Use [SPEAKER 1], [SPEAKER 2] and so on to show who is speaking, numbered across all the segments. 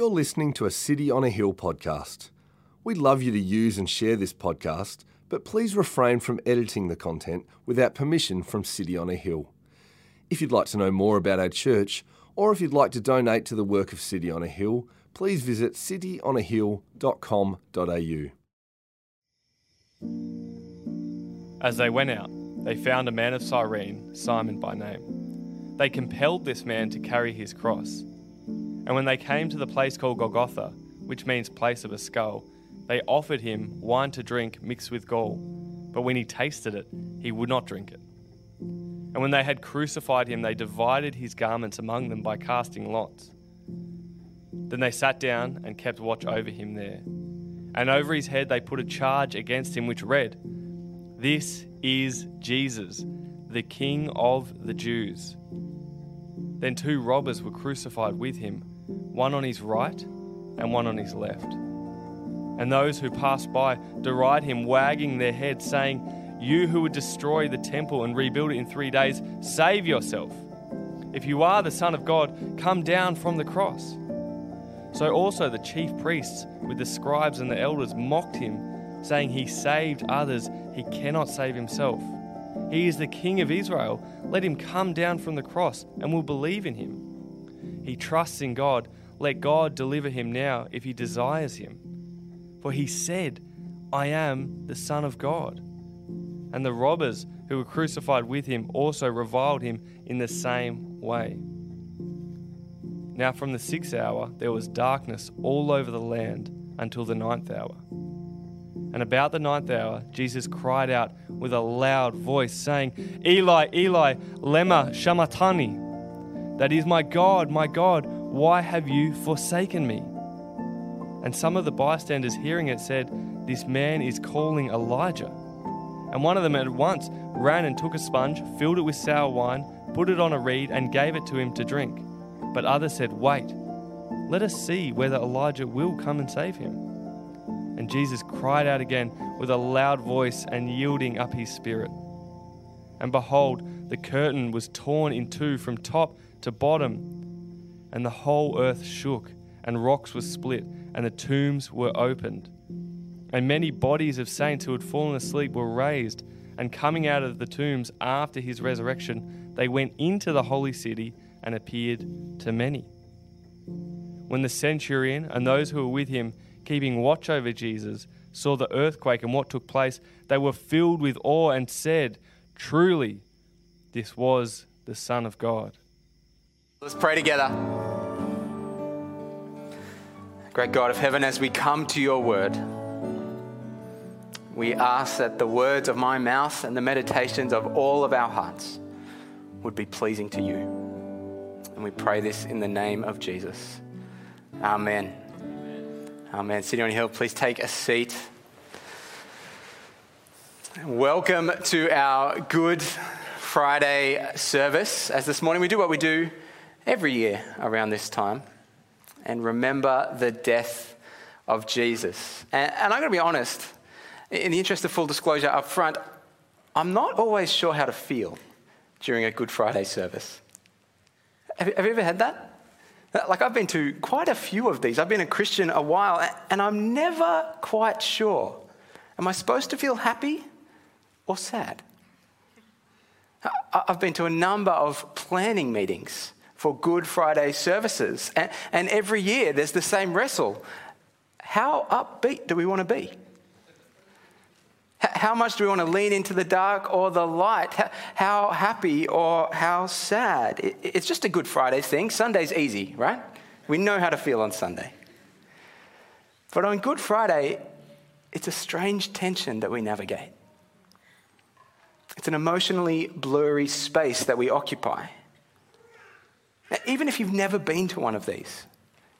[SPEAKER 1] You're listening to a City on a Hill podcast. We'd love you to use and share this podcast, but please refrain from editing the content without permission from City on a Hill. If you'd like to know more about our church, or if you'd like to donate to the work of City on a Hill, please visit cityonahill.com.au.
[SPEAKER 2] As they went out, they found a man of Cyrene, Simon by name. They compelled this man to carry his cross. And when they came to the place called Golgotha, which means place of a skull, they offered him wine to drink mixed with gall. But when he tasted it, he would not drink it. And when they had crucified him, they divided his garments among them by casting lots. Then they sat down and kept watch over him there. And over his head they put a charge against him which read, This is Jesus, the King of the Jews. Then two robbers were crucified with him, one on his right and one on his left. And those who passed by deride him, wagging their heads, saying, You who would destroy the temple and rebuild it in three days, save yourself. If you are the Son of God, come down from the cross. So also the chief priests, with the scribes and the elders, mocked him, saying, He saved others, he cannot save himself. He is the King of Israel. Let him come down from the cross, and we'll believe in him. He trusts in God. Let God deliver him now if he desires him. For he said, I am the Son of God. And the robbers who were crucified with him also reviled him in the same way. Now, from the sixth hour, there was darkness all over the land until the ninth hour. And about the ninth hour, Jesus cried out with a loud voice, saying, Eli, Eli, Lema Sabachthani. That is, my God, my God, why have you forsaken me? And some of the bystanders hearing it said, This man is calling Elijah. And one of them at once ran and took a sponge, filled it with sour wine, put it on a reed, and gave it to him to drink. But others said, Wait, let us see whether Elijah will come and save him. And Jesus cried out again with a loud voice and yielding up his spirit. And behold, the curtain was torn in two from top to bottom, and the whole earth shook, and rocks were split, and the tombs were opened. And many bodies of saints who had fallen asleep were raised, and coming out of the tombs after his resurrection, they went into the holy city and appeared to many. When the centurion and those who were with him keeping watch over Jesus, saw the earthquake and what took place, they were filled with awe and said, Truly, this was the Son of God.
[SPEAKER 3] Let's pray together. Great God of heaven, as we come to your word, we ask that the words of my mouth and the meditations of all of our hearts would be pleasing to you. And we pray this in the name of Jesus. Amen. Amen. City on Hill, please take a seat. Welcome to our Good Friday service. As this morning we do what we do every year around this time and remember the death of Jesus. And, and I'm going to be honest, in the interest of full disclosure up front, I'm not always sure how to feel during a Good Friday service. Have, have you ever had that? Like, I've been to quite a few of these. I've been a Christian a while, and I'm never quite sure. Am I supposed to feel happy or sad? I've been to a number of planning meetings for Good Friday services, and, every year there's the same wrestle. How upbeat do we want to be? How much do we want to lean into the dark or the light? How happy or how sad? It's just a Good Friday thing. Sunday's easy, right? We know how to feel on Sunday. But on Good Friday, it's a strange tension that we navigate. It's an emotionally blurry space that we occupy. Even if you've never been to one of these,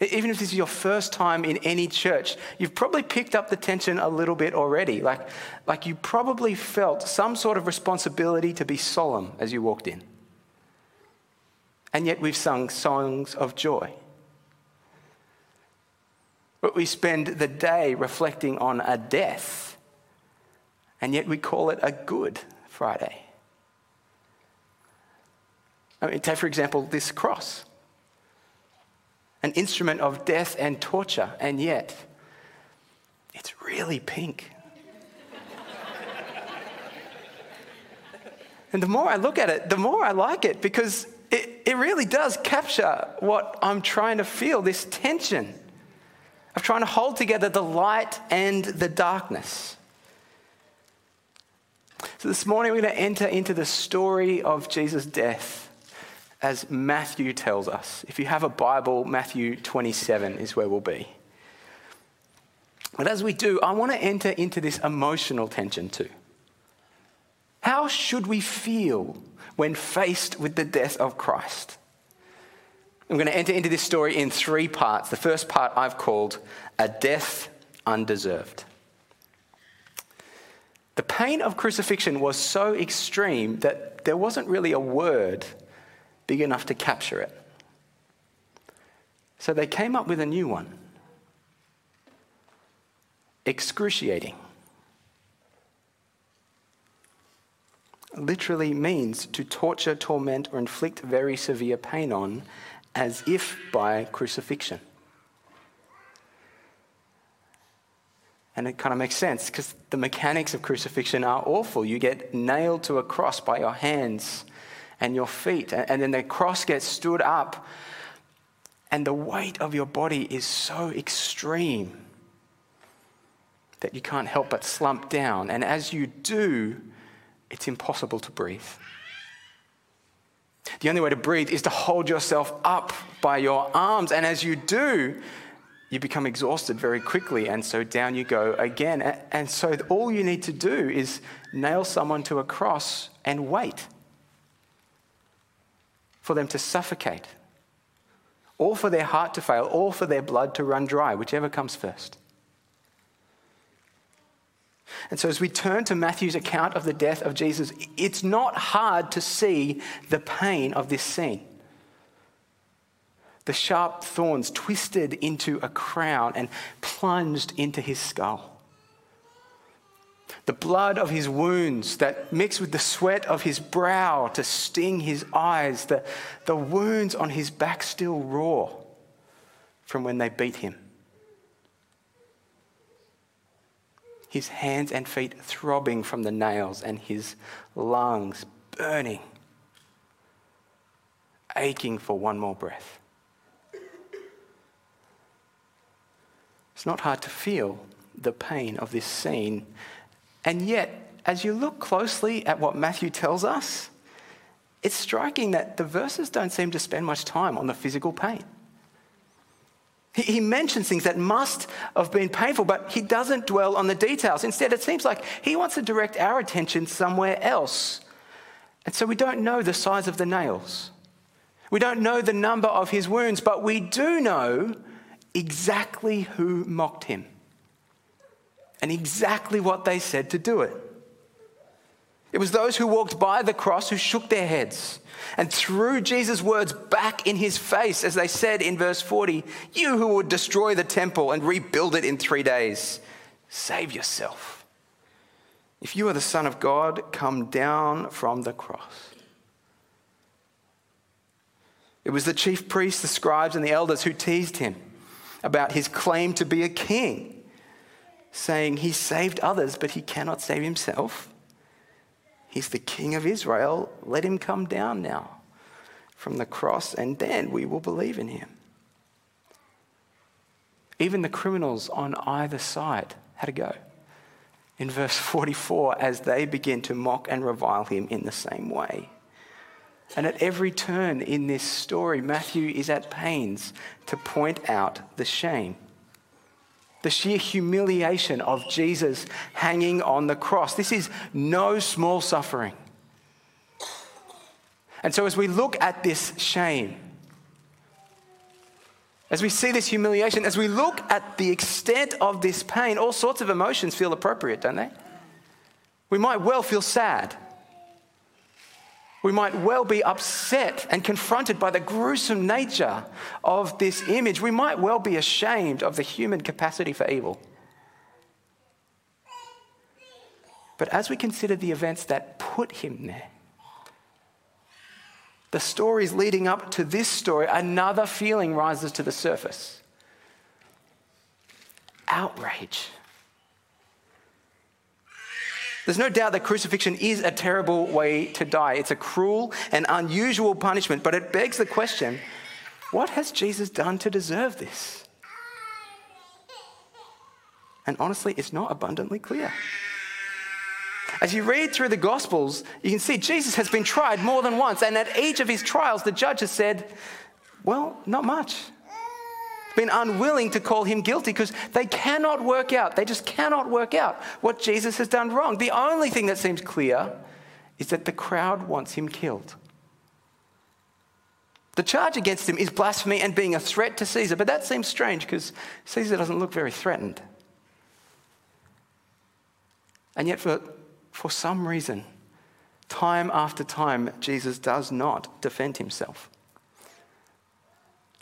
[SPEAKER 3] even if this is your first time in any church, you've probably picked up the tension a little bit already. Like, like you probably felt some sort of responsibility to be solemn as you walked in. And yet we've sung songs of joy. But we spend the day reflecting on a death, and yet we call it a good Friday. I mean, take, for example, this cross. an instrument of death and torture, and yet it's really pink. and the more I look at it, the more I like it because it, it really does capture what I'm trying to feel this tension of trying to hold together the light and the darkness. So, this morning we're going to enter into the story of Jesus' death as Matthew tells us. If you have a Bible, Matthew 27 is where we'll be. But as we do, I want to enter into this emotional tension too. How should we feel when faced with the death of Christ? I'm going to enter into this story in three parts. The first part I've called A Death Undeserved. The pain of crucifixion was so extreme that there wasn't really a word big enough to capture it. So they came up with a new one excruciating. Literally means to torture, torment, or inflict very severe pain on as if by crucifixion. And it kind of makes sense because the mechanics of crucifixion are awful. You get nailed to a cross by your hands and your feet, and then the cross gets stood up, and the weight of your body is so extreme that you can't help but slump down. And as you do, it's impossible to breathe. The only way to breathe is to hold yourself up by your arms. And as you do, you become exhausted very quickly. And so down you go again. And so all you need to do is nail someone to a cross and wait for them to suffocate, or for their heart to fail, or for their blood to run dry, whichever comes first. And so, as we turn to Matthew's account of the death of Jesus, it's not hard to see the pain of this scene. The sharp thorns twisted into a crown and plunged into his skull. The blood of his wounds that mixed with the sweat of his brow to sting his eyes, the, the wounds on his back still raw from when they beat him. his hands and feet throbbing from the nails, and his lungs burning, aching for one more breath. It's not hard to feel the pain of this scene. And yet, as you look closely at what Matthew tells us, it's striking that the verses don't seem to spend much time on the physical pain. He, mentions things that must have been painful, but he doesn't dwell on the details. Instead, it seems like he wants to direct our attention somewhere else. And so we don't know the size of the nails. We don't know the number of his wounds, but we do know exactly who mocked him and exactly what they said to do it. It was those who walked by the cross who shook their heads and threw Jesus' words back in his face as they said in verse 40 You who would destroy the temple and rebuild it in three days, save yourself. If you are the Son of God, come down from the cross. It was the chief priests, the scribes, and the elders who teased him about his claim to be a king, saying he saved others, but he cannot save himself. He's the King of Israel. Let him come down now from the cross, and then we will believe in him. Even the criminals on either side had to go. In verse 44, as they begin to mock and revile him in the same way. And at every turn in this story, Matthew is at pains to point out the shame the sheer humiliation of Jesus hanging on the cross. This is no small suffering. And so, as we look at this shame, as we see this humiliation, as we look at the extent of this pain, all sorts of emotions feel appropriate, don't they? We might well feel sad. We might well be upset and confronted by the gruesome nature of this image. We might well be ashamed of the human capacity for evil. But as we consider the events that put him there, the stories leading up to this story, another feeling rises to the surface outrage. There's no doubt that crucifixion is a terrible way to die. It's a cruel and unusual punishment, but it begs the question what has Jesus done to deserve this? And honestly, it's not abundantly clear. As you read through the Gospels, you can see Jesus has been tried more than once, and at each of his trials, the judge has said, Well, not much. Been unwilling to call him guilty because they cannot work out, they just cannot work out what Jesus has done wrong. The only thing that seems clear is that the crowd wants him killed. The charge against him is blasphemy and being a threat to Caesar, but that seems strange because Caesar doesn't look very threatened. And yet, for for some reason, time after time, Jesus does not defend himself.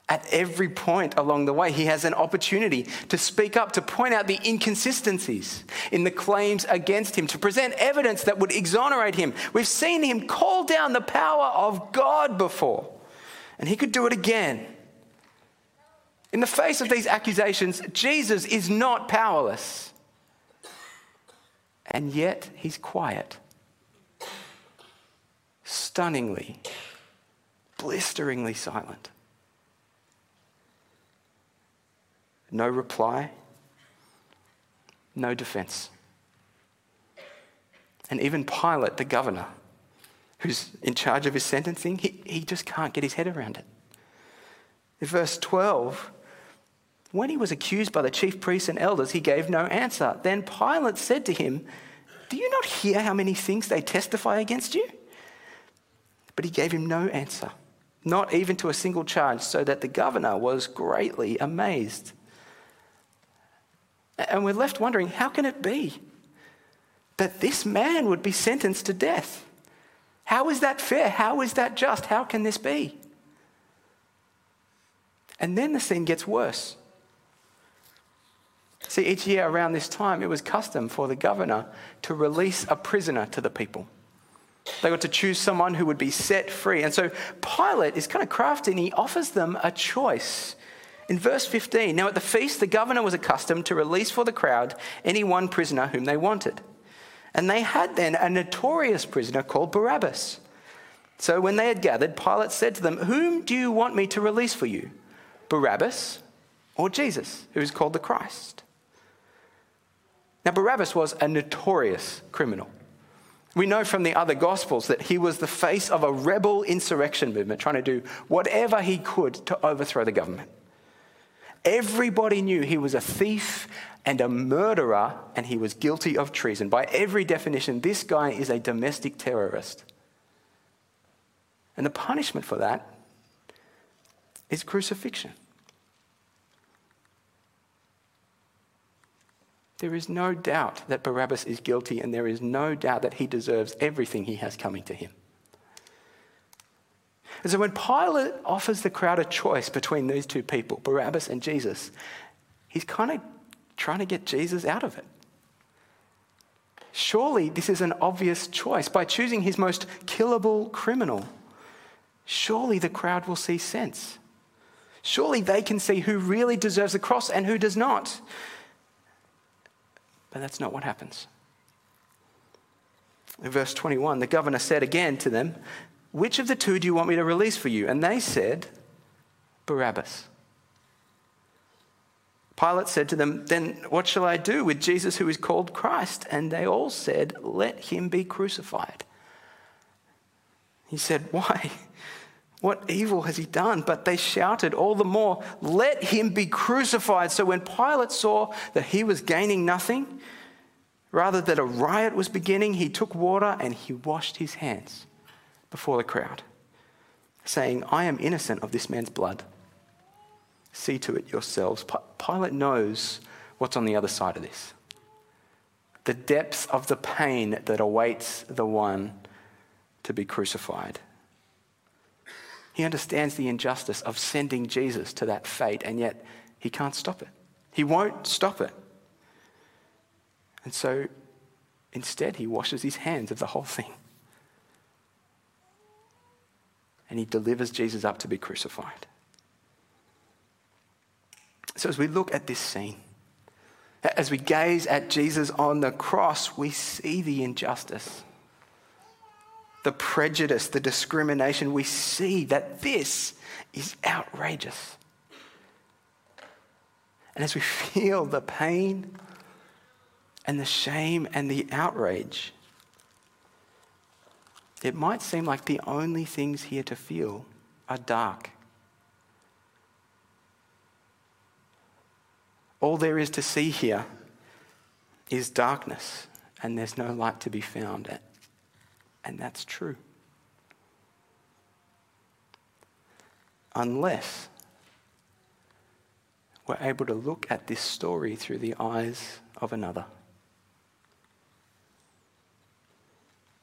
[SPEAKER 3] At every point along the way, he has an opportunity to speak up, to point out the inconsistencies in the claims against him, to present evidence that would exonerate him. We've seen him call down the power of God before, and he could do it again. In the face of these accusations, Jesus is not powerless and yet he's quiet. Stunningly, blisteringly silent. No reply, no defense. And even Pilate, the governor, who's in charge of his sentencing, he, he just can't get his head around it. In verse 12, when he was accused by the chief priests and elders, he gave no answer. Then Pilate said to him, Do you not hear how many things they testify against you? But he gave him no answer, not even to a single charge, so that the governor was greatly amazed. And we're left wondering how can it be that this man would be sentenced to death? How is that fair? How is that just? How can this be? And then the scene gets worse. See, each year around this time, it was custom for the governor to release a prisoner to the people. They got to choose someone who would be set free. And so Pilate is kind of crafty and he offers them a choice. In verse 15, now at the feast, the governor was accustomed to release for the crowd any one prisoner whom they wanted. And they had then a notorious prisoner called Barabbas. So when they had gathered, Pilate said to them, Whom do you want me to release for you? Barabbas or Jesus, who is called the Christ? Now, Barabbas was a notorious criminal. We know from the other Gospels that he was the face of a rebel insurrection movement trying to do whatever he could to overthrow the government. Everybody knew he was a thief and a murderer, and he was guilty of treason. By every definition, this guy is a domestic terrorist. And the punishment for that is crucifixion. There is no doubt that Barabbas is guilty, and there is no doubt that he deserves everything he has coming to him. And so when Pilate offers the crowd a choice between these two people, Barabbas and Jesus, he's kind of trying to get Jesus out of it. Surely this is an obvious choice. By choosing his most killable criminal, surely the crowd will see sense. Surely they can see who really deserves the cross and who does not. But that's not what happens. In verse 21, the governor said again to them, Which of the two do you want me to release for you? And they said, Barabbas. Pilate said to them, Then what shall I do with Jesus who is called Christ? And they all said, Let him be crucified. He said, Why? What evil has he done? But they shouted all the more, Let him be crucified. So when Pilate saw that he was gaining nothing, rather that a riot was beginning, he took water and he washed his hands before the crowd, saying, I am innocent of this man's blood. See to it yourselves. Pilate knows what's on the other side of this the depths of the pain that awaits the one to be crucified. He understands the injustice of sending Jesus to that fate, and yet he can't stop it. He won't stop it. And so instead, he washes his hands of the whole thing. And he delivers Jesus up to be crucified. So, as we look at this scene, as we gaze at Jesus on the cross, we see the injustice, the prejudice, the discrimination. We see that this is outrageous. And as we feel the pain and the shame and the outrage, it might seem like the only things here to feel are dark. All there is to see here is darkness, and there's no light to be found. And that's true. Unless we're able to look at this story through the eyes of another.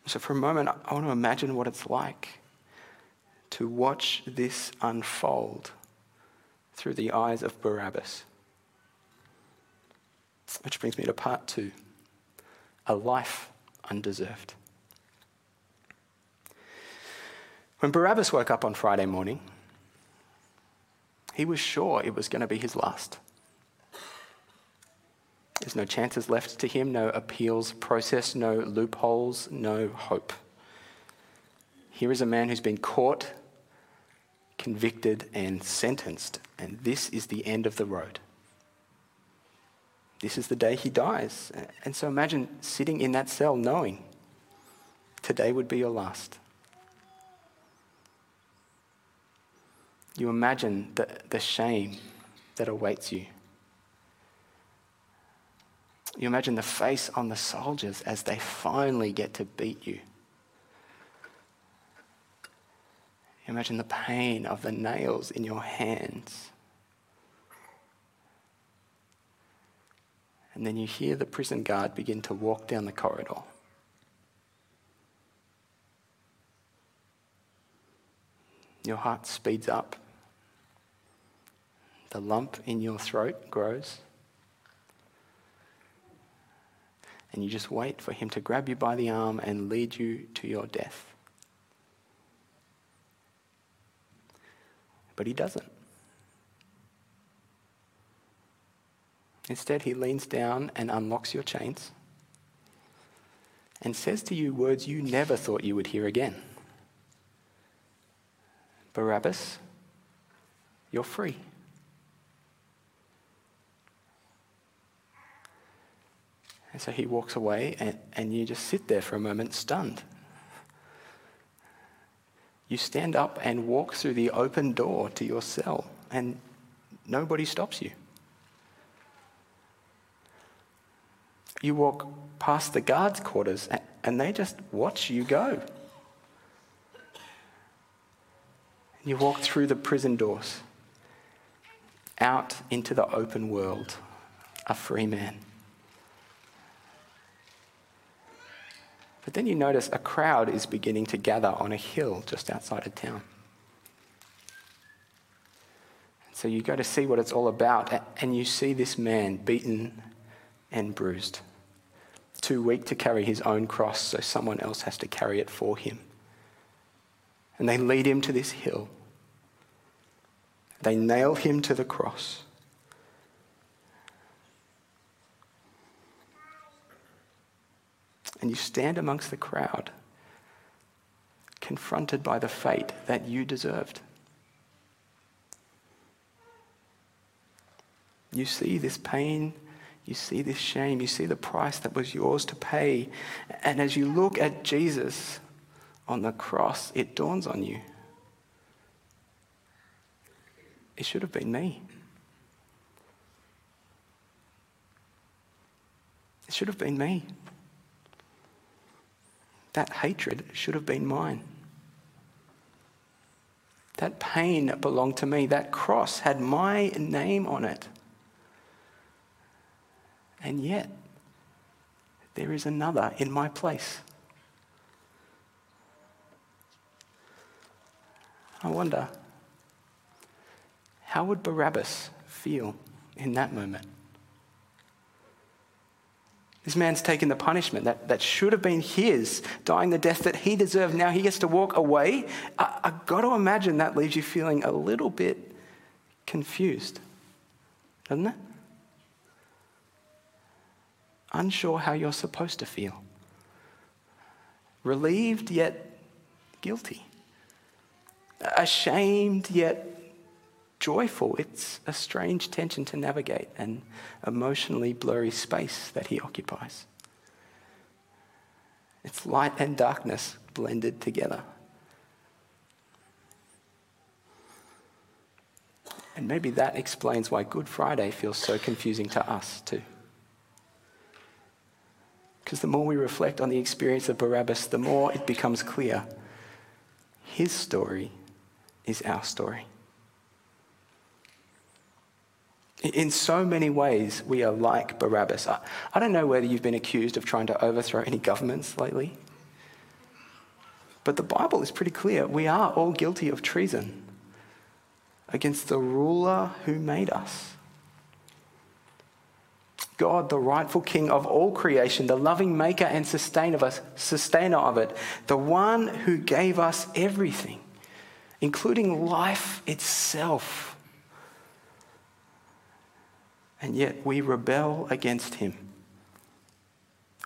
[SPEAKER 3] So, for a moment, I want to imagine what it's like to watch this unfold through the eyes of Barabbas. Which brings me to part two a life undeserved. When Barabbas woke up on Friday morning, he was sure it was going to be his last. There's no chances left to him, no appeals process, no loopholes, no hope. Here is a man who's been caught, convicted, and sentenced, and this is the end of the road. This is the day he dies. And so imagine sitting in that cell knowing today would be your last. You imagine the, the shame that awaits you. You imagine the face on the soldiers as they finally get to beat you. You imagine the pain of the nails in your hands. And then you hear the prison guard begin to walk down the corridor. Your heart speeds up. The lump in your throat grows. And you just wait for him to grab you by the arm and lead you to your death. But he doesn't. Instead, he leans down and unlocks your chains and says to you words you never thought you would hear again Barabbas, you're free. And so he walks away, and, and you just sit there for a moment, stunned. You stand up and walk through the open door to your cell, and nobody stops you. You walk past the guards' quarters, and they just watch you go. You walk through the prison doors, out into the open world, a free man. But then you notice a crowd is beginning to gather on a hill just outside of town. So you go to see what it's all about, and you see this man beaten and bruised, too weak to carry his own cross, so someone else has to carry it for him. And they lead him to this hill. They nail him to the cross. And you stand amongst the crowd, confronted by the fate that you deserved. You see this pain, you see this shame, you see the price that was yours to pay. And as you look at Jesus on the cross, it dawns on you it should have been me. It should have been me. That hatred should have been mine. That pain belonged to me. That cross had my name on it. And yet, there is another in my place. I wonder, how would Barabbas feel in that moment? This man's taken the punishment that, that should have been his, dying the death that he deserved. Now he gets to walk away. I, I've got to imagine that leaves you feeling a little bit confused, doesn't it? Unsure how you're supposed to feel. Relieved yet guilty. Ashamed yet joyful. It's a strange tension to navigate, an emotionally blurry space that he occupies. It's light and darkness blended together. And maybe that explains why Good Friday feels so confusing to us, too. Because the more we reflect on the experience of Barabbas, the more it becomes clear his story is our story. In so many ways, we are like Barabbas. I, I don't know whether you've been accused of trying to overthrow any governments lately, but the Bible is pretty clear. We are all guilty of treason against the ruler who made us. God, the rightful king of all creation, the loving maker and sustainer of, us, sustainer of it, the one who gave us everything, including life itself and yet we rebel against him.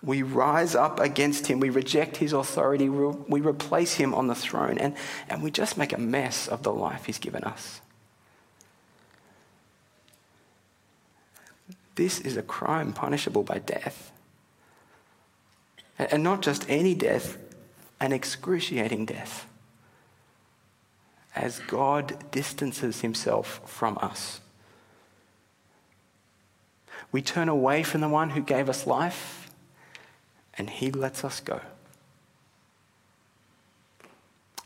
[SPEAKER 3] We rise up against him. We reject his authority. We replace him on the throne. And, and we just make a mess of the life he's given us. This is a crime punishable by death. And not just any death, an excruciating death. As God distances himself from us. We turn away from the one who gave us life, and he lets us go.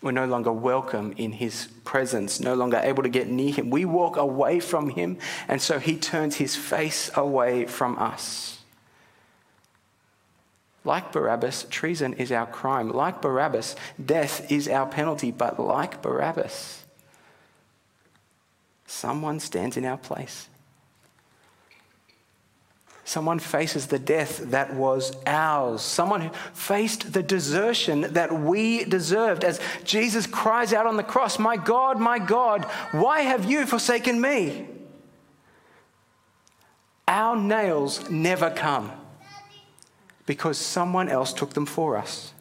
[SPEAKER 3] We're no longer welcome in his presence, no longer able to get near him. We walk away from him, and so he turns his face away from us. Like Barabbas, treason is our crime. Like Barabbas, death is our penalty. But like Barabbas, someone stands in our place. Someone faces the death that was ours. Someone faced the desertion that we deserved. As Jesus cries out on the cross, My God, my God, why have you forsaken me? Our nails never come because someone else took them for us.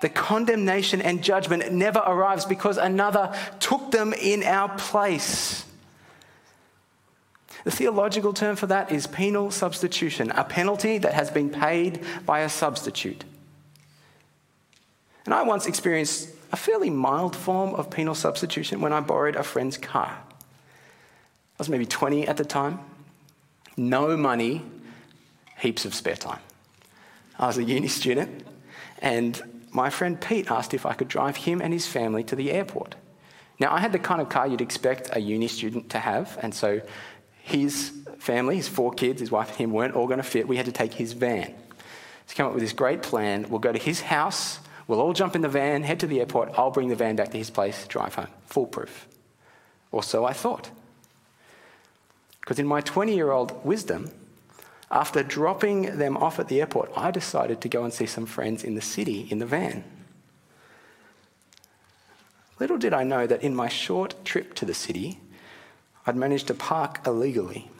[SPEAKER 3] The condemnation and judgment never arrives because another took them in our place. The theological term for that is penal substitution, a penalty that has been paid by a substitute. And I once experienced a fairly mild form of penal substitution when I borrowed a friend's car. I was maybe 20 at the time, no money, heaps of spare time. I was a uni student, and my friend Pete asked if I could drive him and his family to the airport. Now, I had the kind of car you'd expect a uni student to have, and so his family, his four kids, his wife and him weren't all going to fit. We had to take his van. He's come up with this great plan. We'll go to his house. We'll all jump in the van, head to the airport. I'll bring the van back to his place, drive home. Foolproof. Or so I thought. Because in my 20 year old wisdom, after dropping them off at the airport, I decided to go and see some friends in the city in the van. Little did I know that in my short trip to the city, I'd managed to park illegally.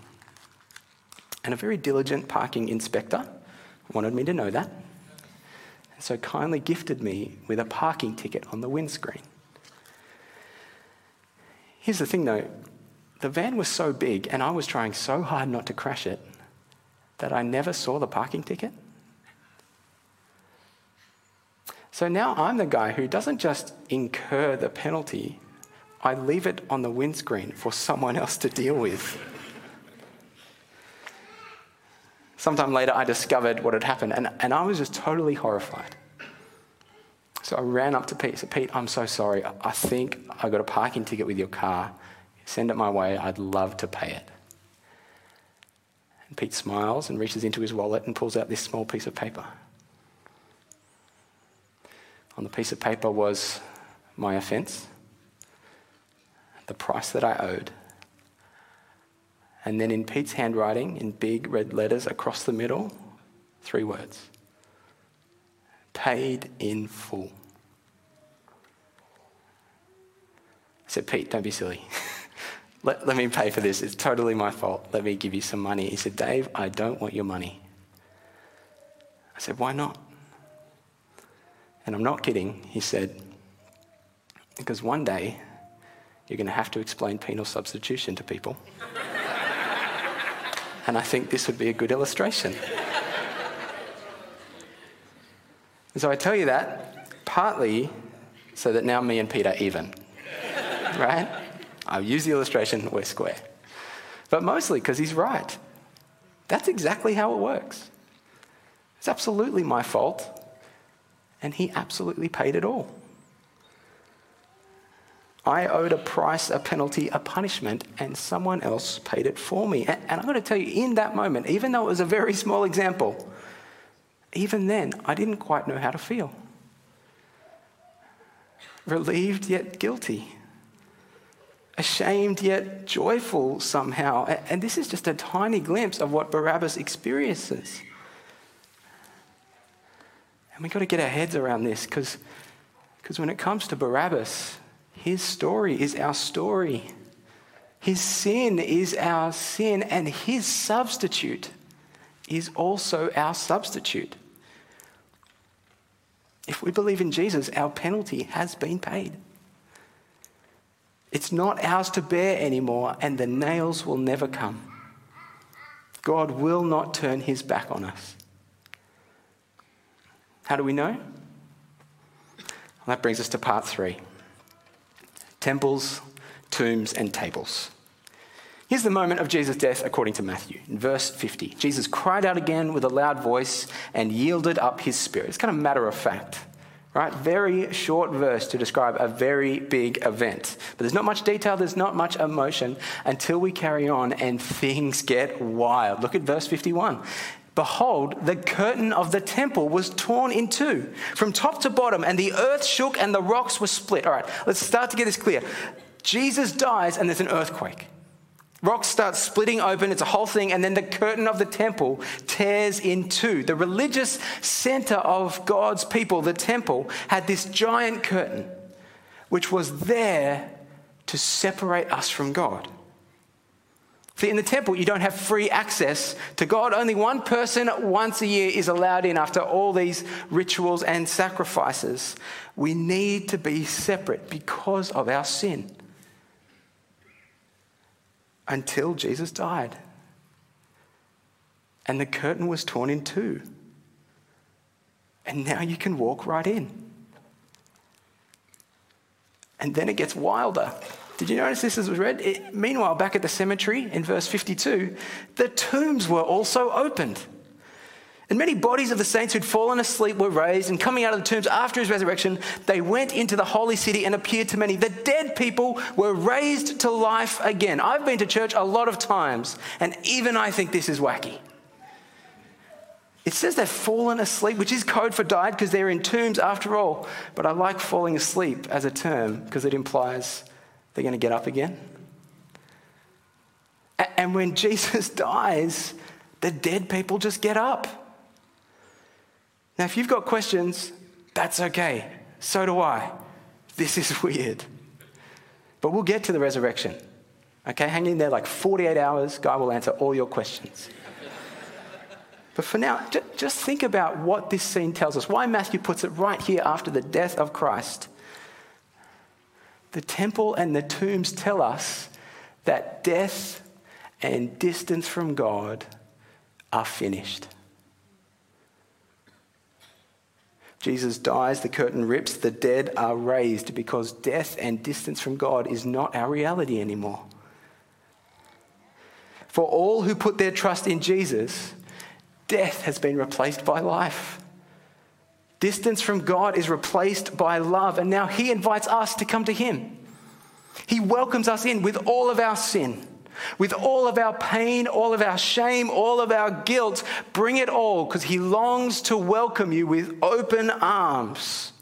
[SPEAKER 3] And a very diligent parking inspector wanted me to know that. And so kindly gifted me with a parking ticket on the windscreen. Here's the thing though the van was so big and I was trying so hard not to crash it that I never saw the parking ticket. So now I'm the guy who doesn't just incur the penalty I leave it on the windscreen for someone else to deal with. Sometime later, I discovered what had happened, and, and I was just totally horrified. So I ran up to Pete said, Pete, I'm so sorry. I think I got a parking ticket with your car. Send it my way. I'd love to pay it. And Pete smiles and reaches into his wallet and pulls out this small piece of paper. On the piece of paper was my offense the price that I owed, And then in Pete's handwriting, in big red letters across the middle, three words paid in full. I said, Pete, don't be silly. let, let me pay for this. It's totally my fault. Let me give you some money. He said, Dave, I don't want your money. I said, Why not? And I'm not kidding. He said, Because one day you're going to have to explain penal substitution to people. and I think this would be a good illustration. And so I tell you that partly so that now me and Pete are even, right? I'll use the illustration, we're square. But mostly because he's right. That's exactly how it works. It's absolutely my fault, and he absolutely paid it all. I owed a price, a penalty, a punishment, and someone else paid it for me. And, I'm going to tell you, in that moment, even though it was a very small example, even then, I didn't quite know how to feel. Relieved yet guilty. Ashamed yet joyful somehow. And this is just a tiny glimpse of what Barabbas experiences. And we've got to get our heads around this because when it comes to Barabbas, his story is our story. His sin is our sin, and his substitute is also our substitute. If we believe in Jesus, our penalty has been paid. It's not ours to bear anymore, and the nails will never come. God will not turn his back on us. How do we know? Well, that brings us to part three temples, tombs, and tables. Here's the moment of Jesus' death according to Matthew. In verse 50, Jesus cried out again with a loud voice and yielded up his spirit. It's kind of matter of fact, right? Very short verse to describe a very big event. But there's not much detail, there's not much emotion until we carry on and things get wild. Look at verse 51. Behold, the curtain of the temple was torn in two from top to bottom, and the earth shook and the rocks were split. All right, let's start to get this clear. Jesus dies, and there's an earthquake. Rocks start splitting open, it's a whole thing, and then the curtain of the temple tears in two. The religious center of God's people, the temple, had this giant curtain which was there to separate us from God. See, in the temple, you don't have free access to God. Only one person once a year is allowed in after all these rituals and sacrifices. We need to be separate because of our sin until Jesus died. And the curtain was torn in two. And now you can walk right in. And then it gets wilder. Did you notice this as was read? It, meanwhile, back at the cemetery in verse 52, the tombs were also opened. And many bodies of the saints who'd fallen asleep were raised, and coming out of the tombs after his resurrection, they went into the holy city and appeared to many. The dead people were raised to life again. I've been to church a lot of times, and even I think this is wacky. It says they've fallen asleep, which is code for died because they're in tombs after all. But I like falling asleep as a term because it implies they're going to get up again. And when Jesus dies, the dead people just get up. Now, if you've got questions, that's okay. So do I. This is weird. But we'll get to the resurrection. Okay, hang in there like 48 hours. God will answer all your questions. but for now, just think about what this scene tells us. Why Matthew puts it right here after the death of Christ. The temple and the tombs tell us that death and distance from God are finished. Jesus dies, the curtain rips, the dead are raised because death and distance from God is not our reality anymore. For all who put their trust in Jesus, death has been replaced by life. Distance from God is replaced by love, and now He invites us to come to Him. He welcomes us in with all of our sin with all of our pain, all of our shame, all of our guilt. Bring it all because He longs to welcome you with open arms.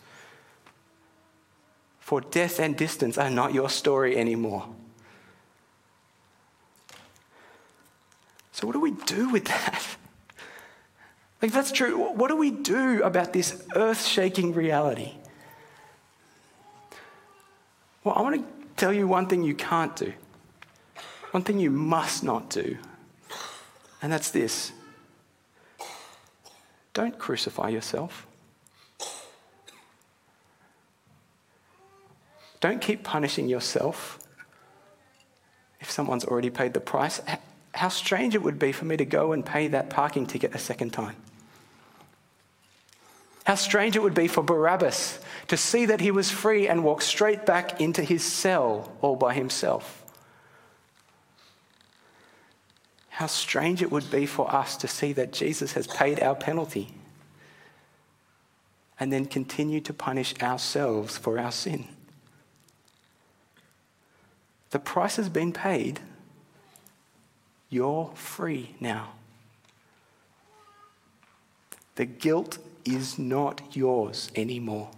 [SPEAKER 3] For death and distance are not your story anymore. So, what do we do with that? Like, if that's true, what do we do about this earth shaking reality? Well, I want to tell you one thing you can't do, one thing you must not do, and that's this don't crucify yourself. Don't keep punishing yourself if someone's already paid the price. How strange it would be for me to go and pay that parking ticket a second time. How strange it would be for Barabbas to see that he was free and walk straight back into his cell all by himself. How strange it would be for us to see that Jesus has paid our penalty and then continue to punish ourselves for our sin. The price has been paid. You're free now. The guilt is not yours anymore.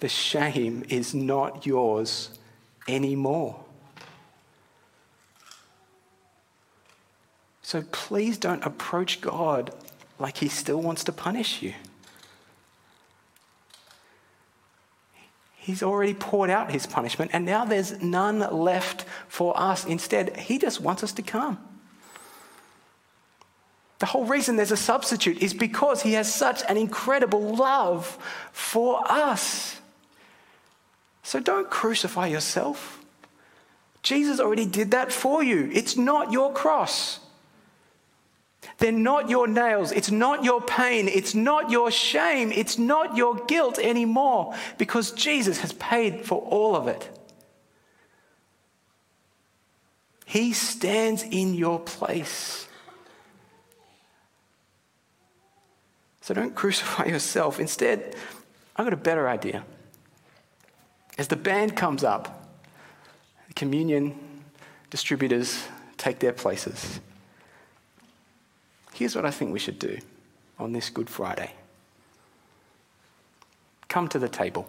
[SPEAKER 3] The shame is not yours anymore. So please don't approach God like He still wants to punish you. He's already poured out His punishment, and now there's none left for us. Instead, He just wants us to come. The whole reason there's a substitute is because he has such an incredible love for us. So don't crucify yourself. Jesus already did that for you. It's not your cross. They're not your nails. It's not your pain. It's not your shame. It's not your guilt anymore because Jesus has paid for all of it. He stands in your place. So don't crucify yourself. Instead, I've got a better idea. As the band comes up, the communion distributors take their places. Here's what I think we should do on this Good Friday come to the table.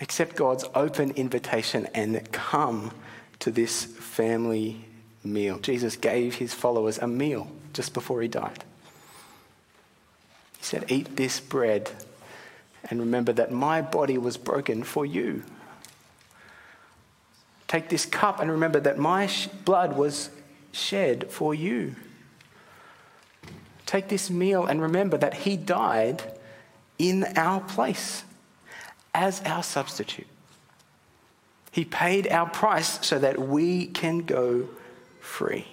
[SPEAKER 3] Accept God's open invitation and come to this family meal. Jesus gave his followers a meal just before he died. He said, Eat this bread and remember that my body was broken for you. Take this cup and remember that my blood was shed for you. Take this meal and remember that he died in our place as our substitute. He paid our price so that we can go free.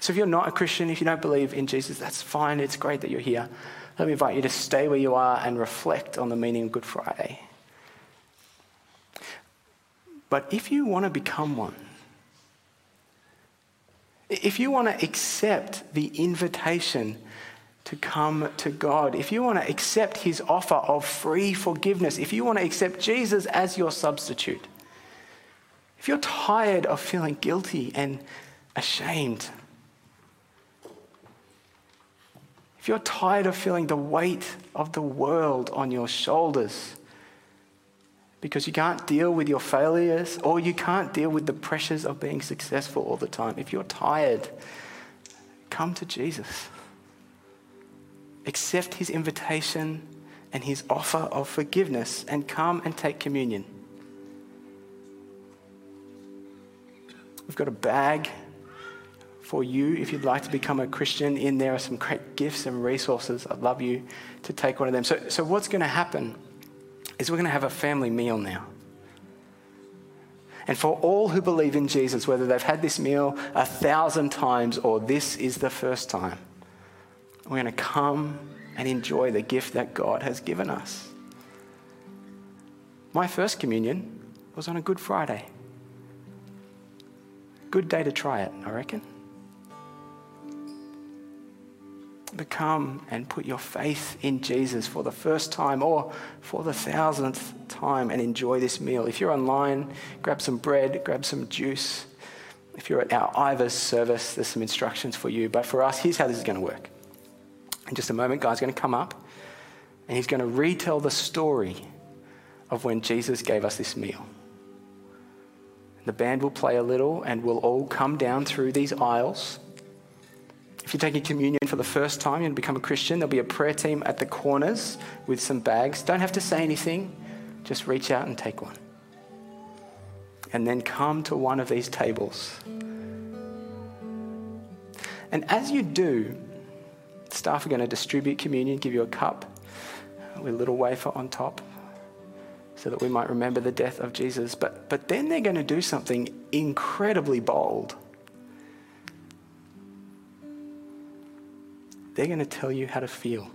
[SPEAKER 3] So if you're not a Christian, if you don't believe in Jesus, that's fine. It's great that you're here. Let me invite you to stay where you are and reflect on the meaning of Good Friday. But if you want to become one, if you want to accept the invitation to come to God, if you want to accept his offer of free forgiveness, if you want to accept Jesus as your substitute, if you're tired of feeling guilty and ashamed, If you're tired of feeling the weight of the world on your shoulders because you can't deal with your failures or you can't deal with the pressures of being successful all the time, if you're tired, come to Jesus. Accept his invitation and his offer of forgiveness and come and take communion. We've got a bag for you if you'd like to become a Christian. In there are some great gifts and resources. I'd love you to take one of them. So, so what's going to happen is we're going to have a family meal now. And for all who believe in Jesus, whether they've had this meal a thousand times or this is the first time, we're going to come and enjoy the gift that God has given us. My first communion was on a Good Friday. Good day to try it, I reckon. But come and put your faith in Jesus for the first time or for the thousandth time and enjoy this meal. If you're online, grab some bread, grab some juice. If you're at our Ivers service, there's some instructions for you. But for us, here's how this is going to work. In just a moment, Guy's going to come up and he's going to retell the story of when Jesus gave us this meal. The band will play a little and we'll all come down through these aisles. If you're taking communion for the first time, and become a Christian, there'll be a prayer team at the corners with some bags. Don't have to say anything, just reach out and take one. And then come to one of these tables. And as you do, staff are going to distribute communion, give you a cup with a little wafer on top so that we might remember the death of Jesus. But, but then they're going to do something incredibly bold. They're going to tell you how to feel.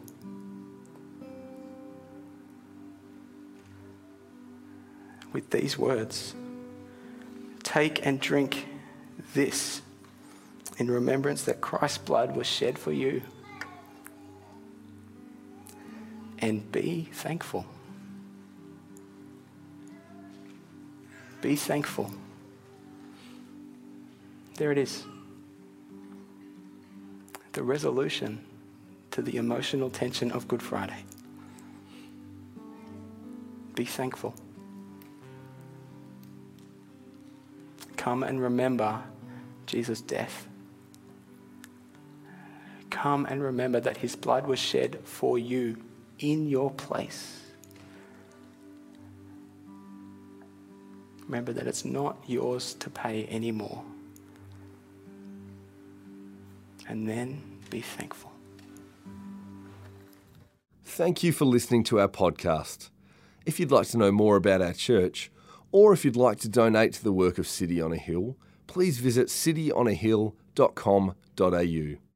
[SPEAKER 3] With these words Take and drink this in remembrance that Christ's blood was shed for you. And be thankful. Be thankful. There it is. The resolution to the emotional tension of Good Friday. Be thankful. Come and remember Jesus' death. Come and remember that his blood was shed for you in your place. Remember that it's not yours to pay anymore. And then be thankful.
[SPEAKER 1] Thank you for listening to our podcast. If you'd like to know more about our church, or if you'd like to donate to the work of City on a Hill, please visit cityonahill.com.au.